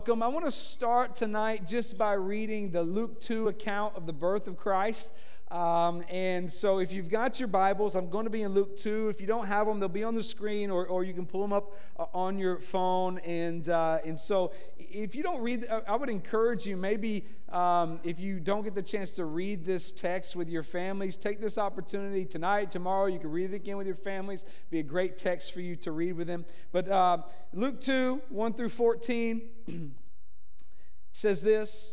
Welcome. I want to start tonight just by reading the Luke 2 account of the birth of Christ. Um, and so, if you've got your Bibles, I'm going to be in Luke 2. If you don't have them, they'll be on the screen, or, or you can pull them up uh, on your phone. And, uh, and so, if you don't read, I would encourage you maybe um, if you don't get the chance to read this text with your families, take this opportunity tonight, tomorrow. You can read it again with your families. It'd Be a great text for you to read with them. But uh, Luke 2 1 through 14 says this.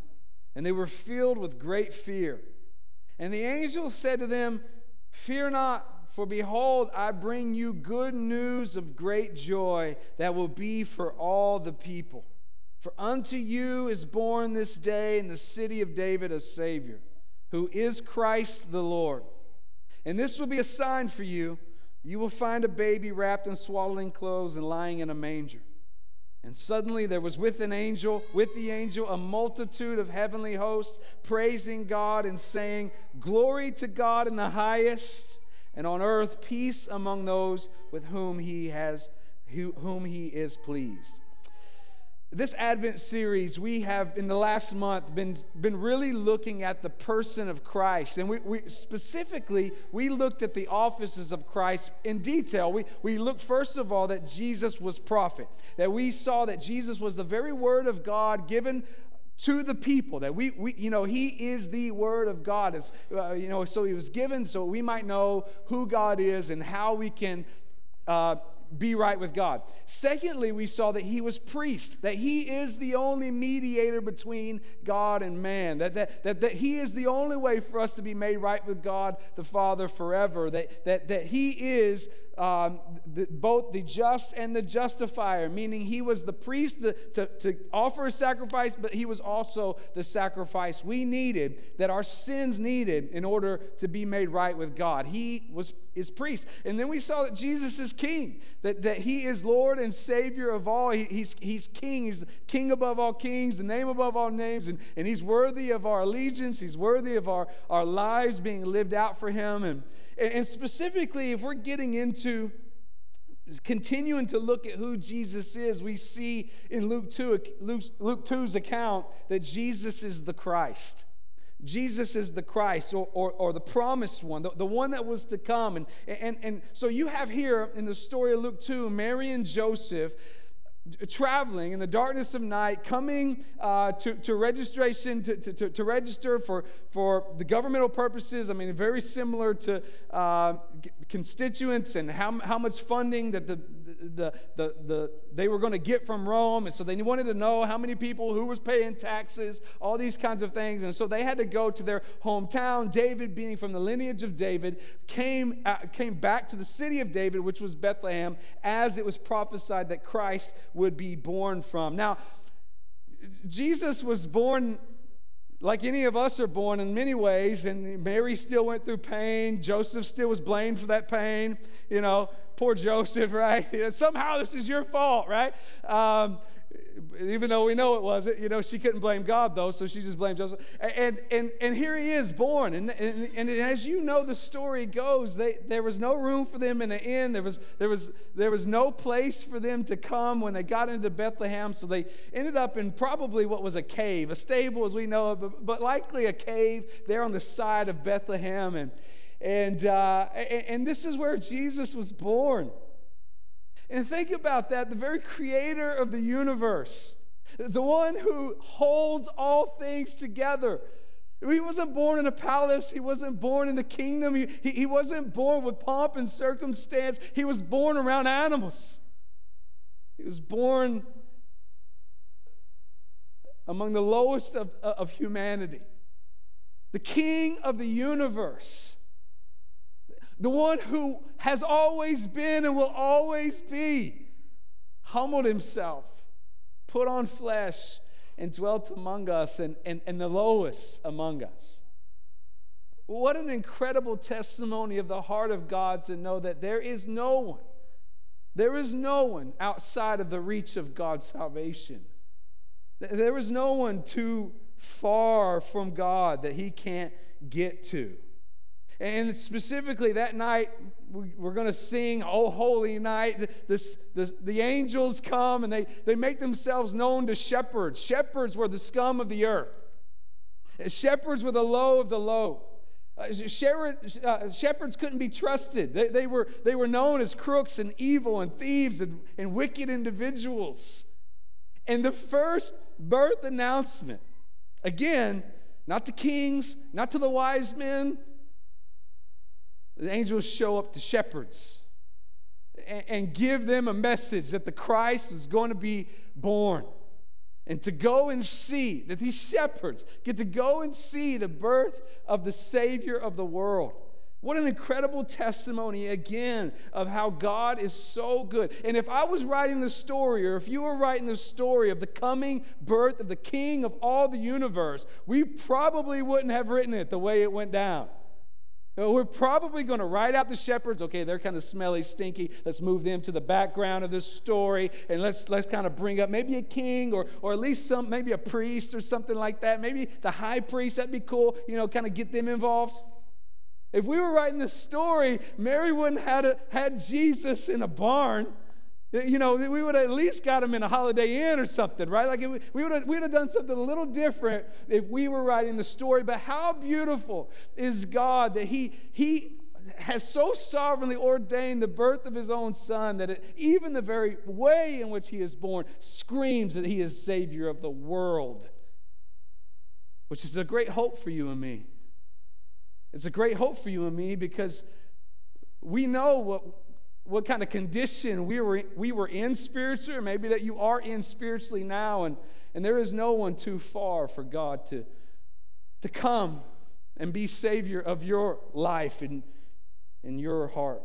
and they were filled with great fear. And the angel said to them, Fear not, for behold, I bring you good news of great joy that will be for all the people. For unto you is born this day in the city of David a Savior, who is Christ the Lord. And this will be a sign for you. You will find a baby wrapped in swaddling clothes and lying in a manger. And suddenly there was with an angel, with the angel, a multitude of heavenly hosts praising God and saying, Glory to God in the highest, and on earth peace among those with whom he has whom he is pleased. This Advent series, we have in the last month been, been really looking at the person of Christ. And we, we, specifically, we looked at the offices of Christ in detail. We, we looked, first of all, that Jesus was prophet, that we saw that Jesus was the very word of God given to the people that we, we you know he is the word of god as uh, you know so he was given so we might know who god is and how we can uh, be right with God. Secondly, we saw that he was priest, that he is the only mediator between God and man, that, that, that, that he is the only way for us to be made right with God the Father forever, that, that, that he is um, the, both the just and the justifier, meaning he was the priest to, to, to offer a sacrifice, but he was also the sacrifice we needed, that our sins needed in order to be made right with God. He was is priest. And then we saw that Jesus is king, that, that he is Lord and Savior of all. He, he's, he's king. He's king above all kings, the name above all names, and, and he's worthy of our allegiance. He's worthy of our, our lives being lived out for him. And, and specifically, if we're getting into continuing to look at who Jesus is, we see in Luke 2, Luke, Luke 2's account that Jesus is the Christ. Jesus is the Christ or, or, or the promised one, the, the one that was to come. And, and, and so you have here in the story of Luke 2, Mary and Joseph traveling in the darkness of night, coming uh, to, to registration, to, to, to, register for, for the governmental purposes. I mean, very similar to uh, constituents and how, how much funding that the, the, the, the, they were going to get from Rome. And so they wanted to know how many people, who was paying taxes, all these kinds of things. And so they had to go to their hometown. David, being from the lineage of David, came, uh, came back to the city of David, which was Bethlehem, as it was prophesied that Christ would be born from. Now, Jesus was born like any of us are born in many ways, and Mary still went through pain. Joseph still was blamed for that pain. You know, poor Joseph, right? Somehow this is your fault, right? Um, even though we know it wasn't, you know, she couldn't blame God though, so she just blamed Joseph. And and and here he is born, and and, and as you know, the story goes, they, there was no room for them in the inn. There was there was there was no place for them to come when they got into Bethlehem. So they ended up in probably what was a cave, a stable as we know it, but, but likely a cave there on the side of Bethlehem, and and uh, and, and this is where Jesus was born. And think about that the very creator of the universe, the one who holds all things together. He wasn't born in a palace. He wasn't born in the kingdom. He, he, he, wasn't born with pomp and circumstance. He was born around animals. He was born among the lowest of, of humanity. The king of the universe. The one who has always been and will always be. Humbled himself, put on flesh and dwelt among us and, and, and the lowest among us. What an incredible testimony of the heart of God to know that there is no one, there is no one outside of the reach of God's salvation. There is no one too far from God that he can't get to. And specifically that night, we're going to sing Oh Holy Night. This, this, the angels come and they, they make themselves known to shepherds. Shepherds were the scum of the earth, shepherds were the low of the low. Uh, shepherds, uh, shepherds couldn't be trusted. They, they, were, they were known as crooks and evil and thieves and, and wicked individuals. And the first birth announcement, again, not to kings, not to the wise men, the angels show up to shepherds and, and give them a message that the Christ is going to be born. And to go and see that these shepherds get to go and see the birth of the Savior of the world. What an incredible testimony again of how God is so good. And if I was writing the story, or if you were writing the story of the coming birth of the King of all the universe, we probably wouldn't have written it the way it went down. Uh, we're probably going to write out the shepherds. Okay, they're kind of smelly, stinky. Let's move them to the background of this story, and let's let's kind of bring up maybe a king or or at least some maybe a priest or something like that. Maybe the high priest. That'd be cool. You know, kind of get them involved. If we were writing this story, Mary wouldn't have had, had Jesus in a barn. You know, we would have at least got him in a Holiday Inn or something, right? Like we would have, we would have done something a little different if we were writing the story. But how beautiful is God that He He has so sovereignly ordained the birth of His own Son that it, even the very way in which He is born screams that He is Savior of the world, which is a great hope for you and me. It's a great hope for you and me because we know what what kind of condition we were, we were in spiritually, or maybe that you are in spiritually now, and, and there is no one too far for God to, to come and be Savior of your life and in your heart.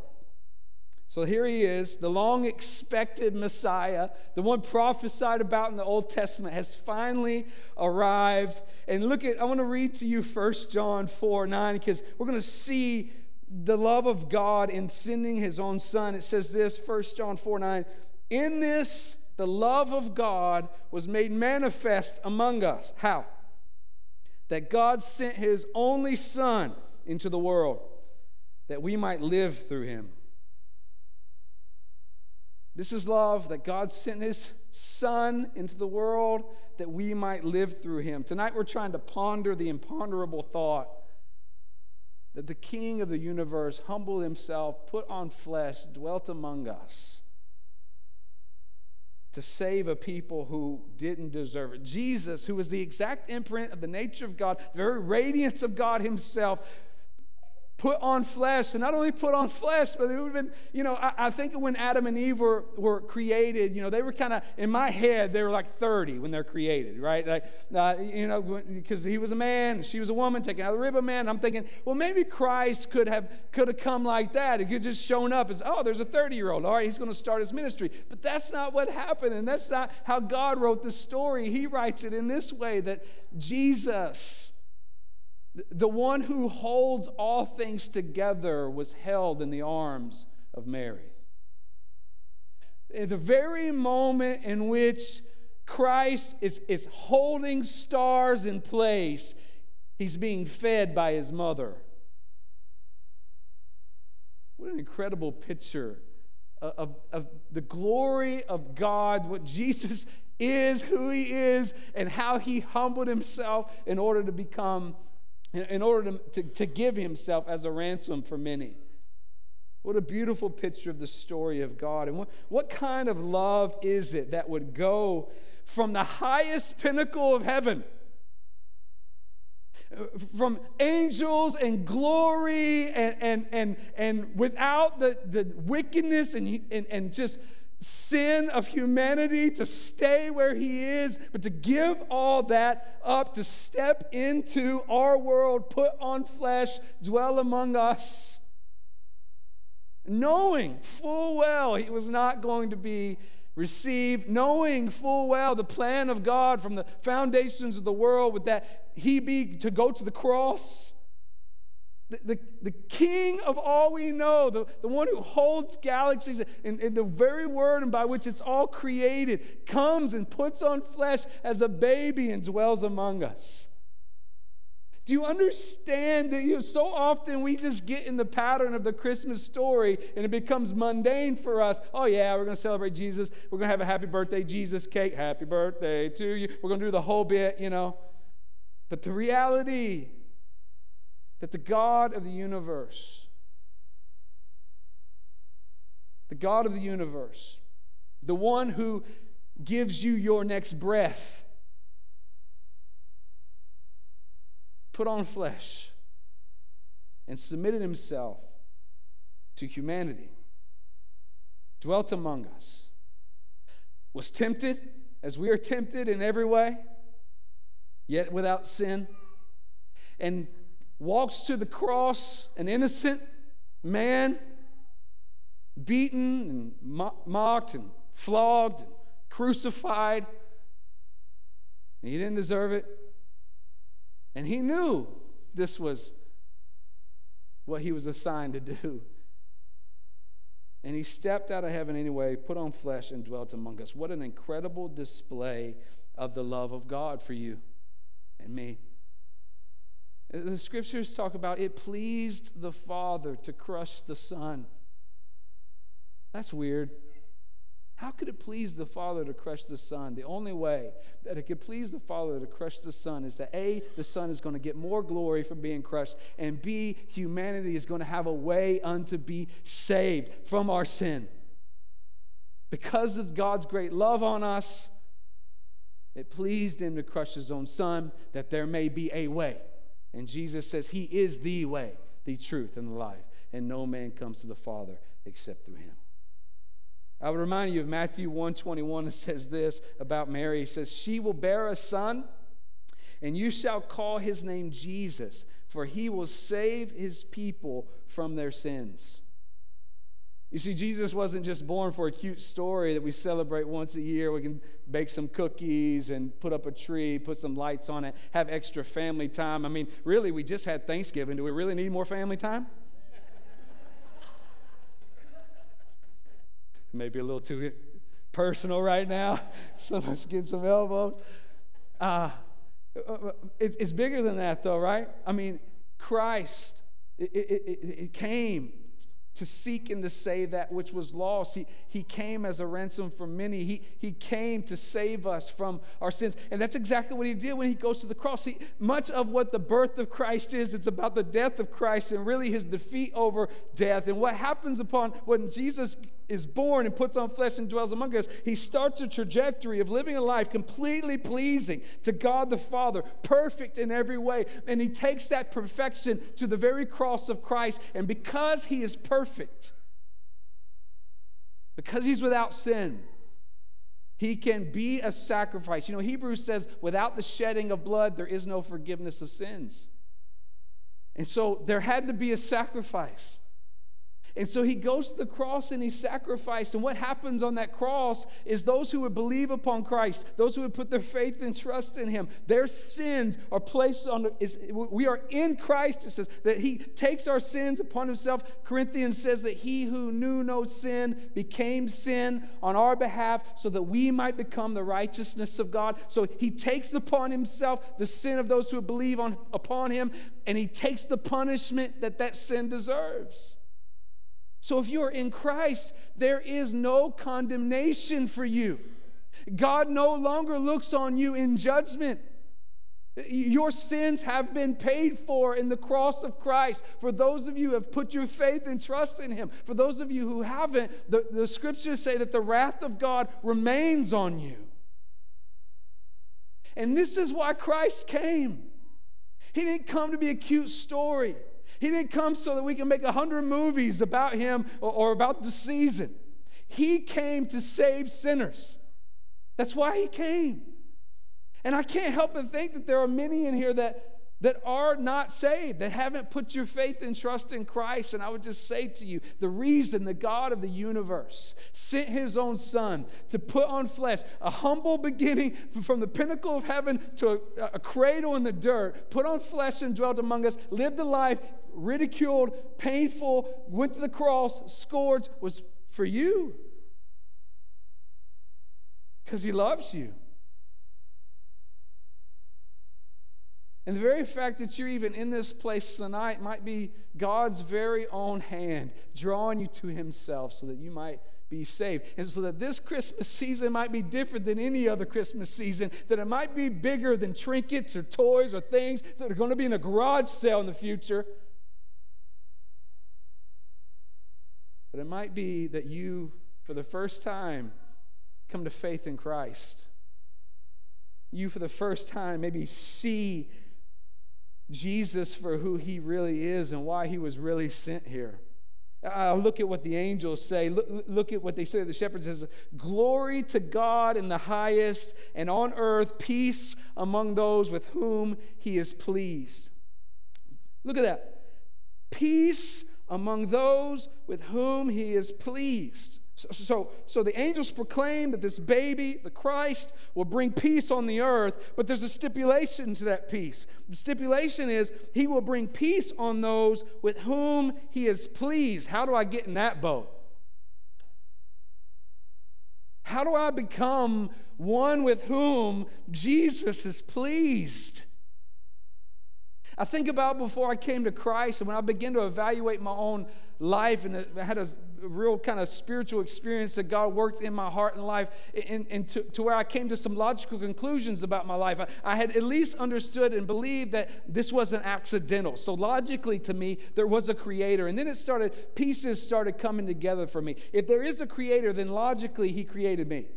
So here he is, the long expected Messiah, the one prophesied about in the Old Testament, has finally arrived. And look at, I want to read to you 1 John 4 9, because we're going to see the love of God in sending his own son. It says this, 1 John 4 9. In this, the love of God was made manifest among us. How? That God sent his only son into the world that we might live through him. This is love that God sent his son into the world that we might live through him. Tonight we're trying to ponder the imponderable thought that the King of the universe humbled himself, put on flesh, dwelt among us to save a people who didn't deserve it. Jesus, who was the exact imprint of the nature of God, the very radiance of God Himself, put on flesh, and not only put on flesh, but it would have been, you know, I, I think when Adam and Eve were, were created, you know, they were kind of, in my head, they were like 30 when they're created, right? Like, uh, you know, because he was a man, she was a woman, taking out the rib of man. I'm thinking, well, maybe Christ could have could have come like that. It could just shown up as, oh, there's a 30 year old. All right, he's going to start his ministry. But that's not what happened, and that's not how God wrote the story. He writes it in this way that Jesus the one who holds all things together was held in the arms of Mary. At the very moment in which Christ is, is holding stars in place, he's being fed by his mother. What an incredible picture of, of, of the glory of God, what Jesus is, who he is, and how he humbled himself in order to become in order to, to, to give himself as a ransom for many. What a beautiful picture of the story of God. And what, what kind of love is it that would go from the highest pinnacle of heaven from angels and glory and, and, and, and without the, the wickedness and, and, and just sin of humanity to stay where he is, but to give all that up, to step into our world, put on flesh, dwell among us, knowing full well he was not going to be received, knowing full well the plan of God from the foundations of the world, with that he be to go to the cross the, the, the, king of all we know, the, the one who holds galaxies and, and the very word and by which it's all created, comes and puts on flesh as a baby and dwells among us. Do you understand that you know, so often we just get in the pattern of the Christmas story and it becomes mundane for us? Oh, yeah, we're going to celebrate Jesus. We're going to have a happy birthday Jesus cake. Happy birthday to you. We're going to do the whole bit, you know. But the reality that the God of the universe, the God of the universe, the one who gives you your next breath, put on flesh and submitted himself to humanity, dwelt among us, was tempted as we are tempted in every way, yet without sin, and walks to the cross, an innocent man, beaten and mocked and flogged and crucified. He didn't deserve it. And he knew this was what he was assigned to do. And he stepped out of heaven anyway, put on flesh, and dwelt among us. What an incredible display of the love of God for you and me. The scriptures talk about it pleased the Father to crush the Son. That's weird. How could it please the Father to crush the Son? The only way that it could please the Father to crush the Son is that A, the Son is going to get more glory from being crushed, and B, humanity is going to have a way unto be saved from our sin. Because of God's great love on us, it pleased Him to crush His own Son that there may be a way. And Jesus says he is the way, the truth, and the life. And no man comes to the Father except through him. I would remind you of Matthew 121. It says this about Mary. It says, She will bear a son, and you shall call his name Jesus, for he will save his people from their sins. You see, Jesus wasn't just born for a cute story that we celebrate once a year. We can bake some cookies and put up a tree, put some lights on it, have extra family time. I mean, really, we just had Thanksgiving. Do we really need more family time? Maybe a little too personal right now. Some of us getting some elbows. Uh, it's, it's bigger than that, though, right? I mean, Christ, it, it, it, it came to seek and to save that which was lost. He, he came as a ransom for many. He, he came to save us from our sins. And that's exactly what he did when he goes to the cross. See, much of what the birth of Christ is, it's about the death of Christ and really his defeat over death. And what happens upon when Jesus is born and puts on flesh and dwells among us, he starts a trajectory of living a life completely pleasing to God the Father, perfect in every way. And he takes that perfection to the very cross of Christ. And because he is perfect, because he's without sin, he can be a sacrifice. You know, Hebrews says, without the shedding of blood, there is no forgiveness of sins. And so there had to be a sacrifice. And so he goes to the cross and he sacrificed. And what happens on that cross is those who would believe upon Christ, those who would put their faith and trust in him, their sins are placed on, is, we are in Christ. It says that he takes our sins upon himself. Corinthians says that he who knew no sin became sin on our behalf so that we might become the righteousness of God. So he takes upon himself the sin of those who believe on, upon him, and he takes the punishment that that sin deserves. So if you are in Christ, there is no condemnation for you. God no longer looks on you in judgment. Your sins have been paid for in the cross of Christ. For those of you who have put your faith and trust in Him, for those of you who haven't, the, the scriptures say that the wrath of God remains on you. And this is why Christ came. He didn't come to be a cute story. He didn't come so that we can make a hundred movies about him or, or, about the season. He came to save sinners. That's why he came. And I can't help but think that there are many in here that that are not saved, that haven't put your faith and trust in Christ. And I would just say to you the reason the God of the universe sent his own son to put on flesh, a humble beginning from the pinnacle of heaven to a, a cradle in the dirt, put on flesh and dwelt among us, lived a life ridiculed, painful, went to the cross, scourged, was for you. Because he loves you. And the very fact that you're even in this place tonight might be God's very own hand drawing you to Himself so that you might be saved. And so that this Christmas season might be different than any other Christmas season, that it might be bigger than trinkets or toys or things that are going to be in a garage sale in the future. But it might be that you, for the first time, come to faith in Christ. You, for the first time, maybe see Jesus for who he really is and why he was really sent here. Uh, look at what the angels say. Look, look at what they say. The shepherd says, Glory to God in the highest, and on earth peace among those with whom he is pleased. Look at that. Peace among those with whom he is pleased. So, so, so, the angels proclaim that this baby, the Christ, will bring peace on the earth, but there's a stipulation to that peace. The stipulation is he will bring peace on those with whom he is pleased. How do I get in that boat? How do I become one with whom Jesus is pleased? I think about before I came to Christ and when I began to evaluate my own life and I had a real kind of spiritual experience that God worked in my heart and life, and, and to, to, where I came to some logical conclusions about my life. I, I had at least understood and believed that this wasn't accidental. So, logically to me, there was a creator. And then it started, pieces started coming together for me. If there is a creator, then logically, he created me.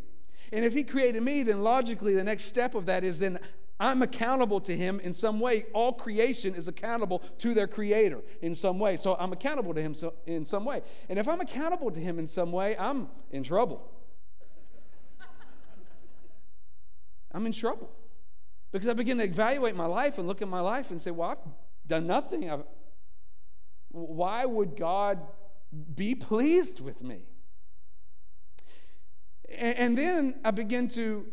And if he created me, then logically, the next step of that is then I'm accountable to him in some way. All creation is accountable to their creator in some way. So I'm accountable to him in some way. And if I'm accountable to him in some way, I'm in trouble. I'm in trouble. Because I begin to evaluate my life and look at my life and say, well, I've done nothing. I've, why would God be pleased with me? And, and then I begin to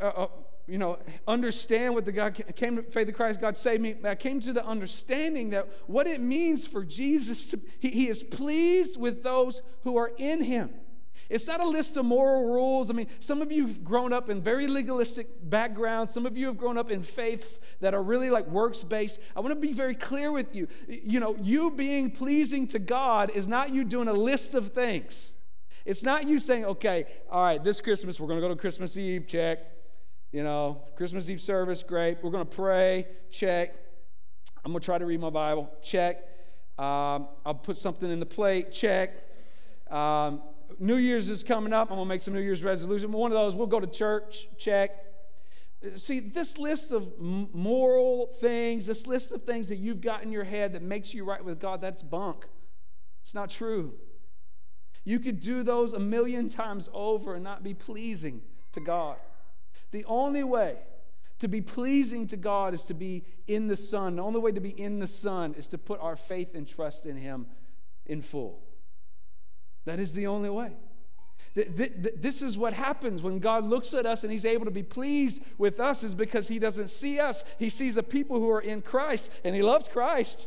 uh, uh you know, understand what the God came to faith of Christ, God saved me. I came to the understanding that what it means for Jesus to, he, he is pleased with those who are in him. It's not a list of moral rules. I mean, some of you have grown up in very legalistic backgrounds. Some of you have grown up in faiths that are really like works based. I want to be very clear with you. You know, you being pleasing to God is not you doing a list of things. It's not you saying, okay, all right, this Christmas we're going to go to Christmas Eve, check. You know, Christmas Eve service, great. We're going to pray, check. I'm going to try to read my Bible, check. Um, I'll put something in the plate, check. Um, New Year's is coming up. I'm going to make some New Year's resolution. One of those, we'll go to church, check. See, this list of moral things, this list of things that you've got in your head that makes you right with God, that's bunk. It's not true. You could do those a million times over and not be pleasing to God. The only way to be pleasing to God is to be in the Son. The only way to be in the Son is to put our faith and trust in Him in full. That is the only way. This is what happens when God looks at us and He's able to be pleased with us, is because He doesn't see us. He sees a people who are in Christ, and He loves Christ.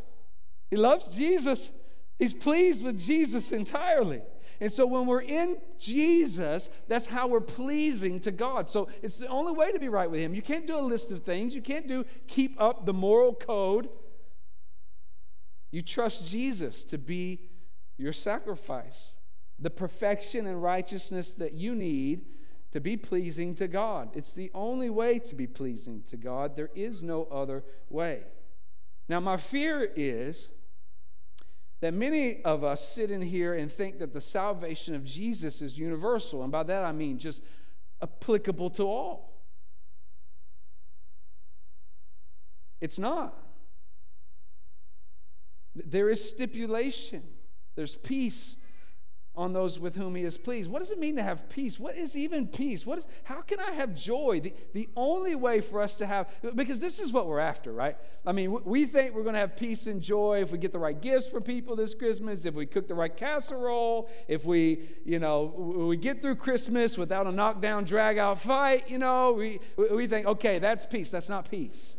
He loves Jesus. He's pleased with Jesus entirely. And so when we're in Jesus, that's how we're pleasing to God. So it's the only way to be right with Him. You can't do a list of things, you can't do keep up the moral code. You trust Jesus to be your sacrifice, the perfection and righteousness that you need to be pleasing to God. It's the only way to be pleasing to God. There is no other way. Now, my fear is that many of us sit in here and think that the salvation of Jesus is universal. And by that I mean just applicable to all. It's not. There is stipulation, there's peace, on those with whom he is pleased. What does it mean to have peace? What is even peace? What is how can I have joy? The, the only way for us to have because this is what we're after, right? I mean, we think we're going to have peace and joy if we get the right gifts for people this Christmas, if we cook the right casserole, if we, you know, we get through Christmas without a knockdown drag out fight, you know, we we think, okay, that's peace. That's not peace.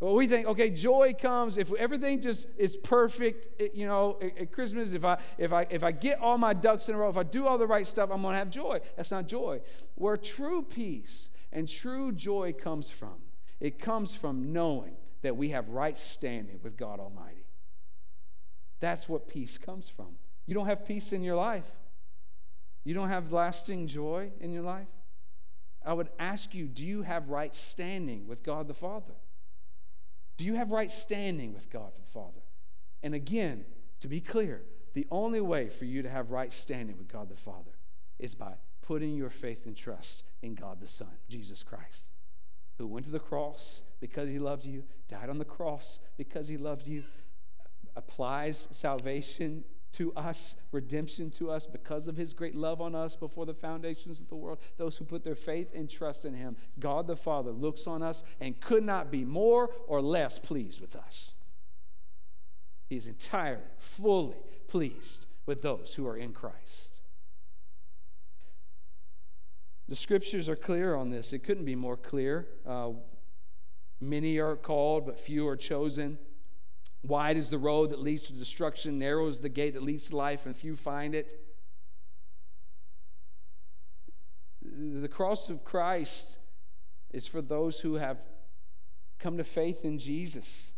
Well, we think, okay, joy comes if everything just is perfect. You know, at, at, Christmas, if I if I if I get all my ducks in a row, if I do all the right stuff, I'm going to have joy. That's not joy. Where true peace and true joy comes from, it comes from knowing that we have right standing with God Almighty. That's what peace comes from. You don't have peace in your life. You don't have lasting joy in your life. I would ask you, do you have right standing with God the Father? Do you have right standing with God the Father? And again, to be clear, the only way for you to have right standing with God the Father is by putting your faith and trust in God the Son, Jesus Christ, who went to the cross because he loved you, died on the cross because he loved you, applies salvation to us, redemption to us because of his great love on us before the foundations of the world. Those who put their faith and trust in him, God the Father looks on us and could not be more or less pleased with us. He's entirely, fully pleased with those who are in Christ. The scriptures are clear on this. It couldn't be more clear. Uh, many are called, but few are chosen. Wide is the road that leads to destruction, narrow is the gate that leads to life, and few find it. The cross of Christ is for those who have come to faith in Jesus.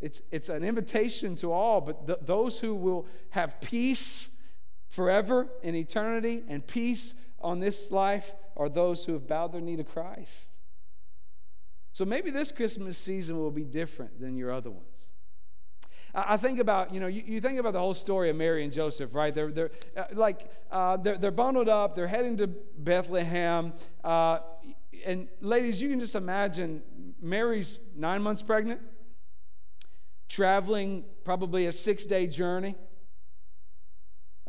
It's, it's an invitation to all, but th- those who will have peace forever in eternity and peace on this life are those who have bowed their knee to Christ. So maybe this Christmas season will be different than your other ones. I think about, you know, you, you, think about the whole story of Mary and Joseph, right? They're, they're uh, like, uh, they're, they're bundled up, they're heading to Bethlehem. Uh, and ladies, you can just imagine Mary's nine months pregnant, traveling probably a six day journey.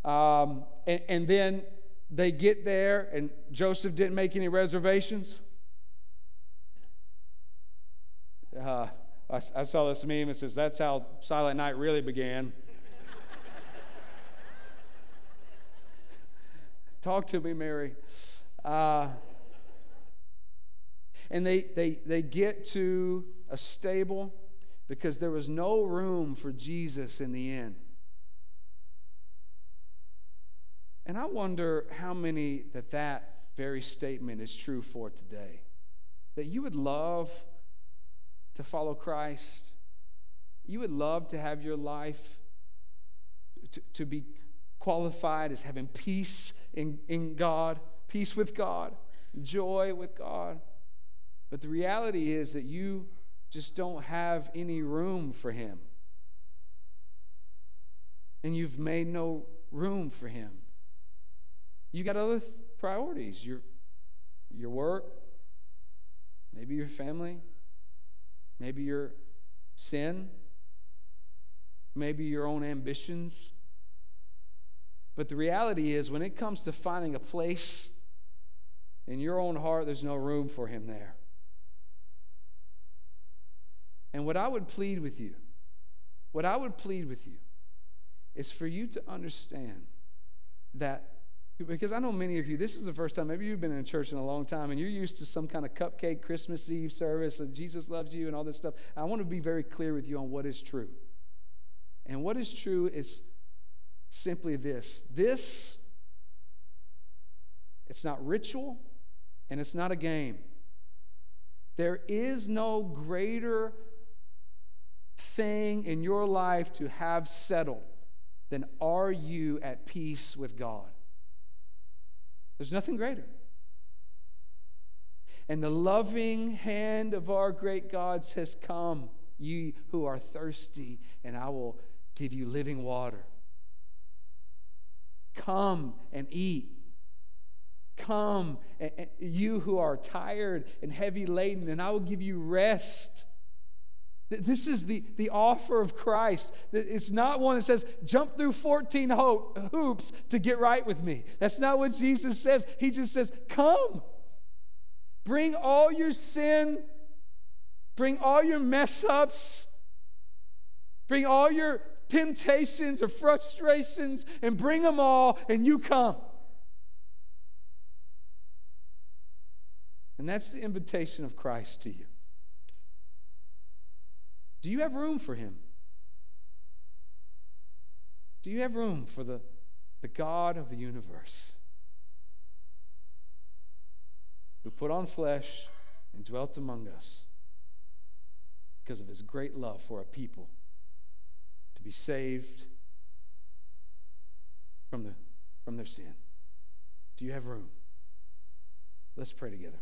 Um, and, and then they get there, and Joseph didn't make any reservations. Uh, I, I saw this meme that says, That's how Silent Night really began. Talk to me, Mary. Uh, and they, they, they get to a stable because there was no room for Jesus in the inn. And I wonder how many that that very statement is true for today. That you would love to follow Christ, you would love to have your life to, to be qualified as having peace in, in God, peace with God, joy with God. But the reality is that you just don't have any room for Him. And you've made no room for Him. You got other th- priorities your, your work, maybe your family, maybe your sin, maybe your own ambitions. But the reality is, when it comes to finding a place in your own heart, there's no room for him there. And what I would plead with you, what I would plead with you, is for you to understand that because I know many of you, this is the first time, maybe you've been in a church in a long time and you're used to some kind of cupcake Christmas Eve service and Jesus loves you and all this stuff. I want to be very clear with you on what is true. And what is true is simply this this, it's not ritual and it's not a game. There is no greater thing in your life to have settled than are you at peace with God? There's nothing greater. And the loving hand of our great God says, Come, ye who are thirsty, and I will give you living water. Come and eat. Come, you who are tired and heavy laden, and I will give you rest. This is the, the offer of Christ. It's not one that says, jump through 14 hoops to get right with me. That's not what Jesus says. He just says, come. Bring all your sin, bring all your mess ups, bring all your temptations or frustrations, and bring them all, and you come. And that's the invitation of Christ to you. Do you have room for him? Do you have room for the, the God of the universe who put on flesh and dwelt among us because of his great love for a people to be saved from, the, from their sin? Do you have room? Let's pray together.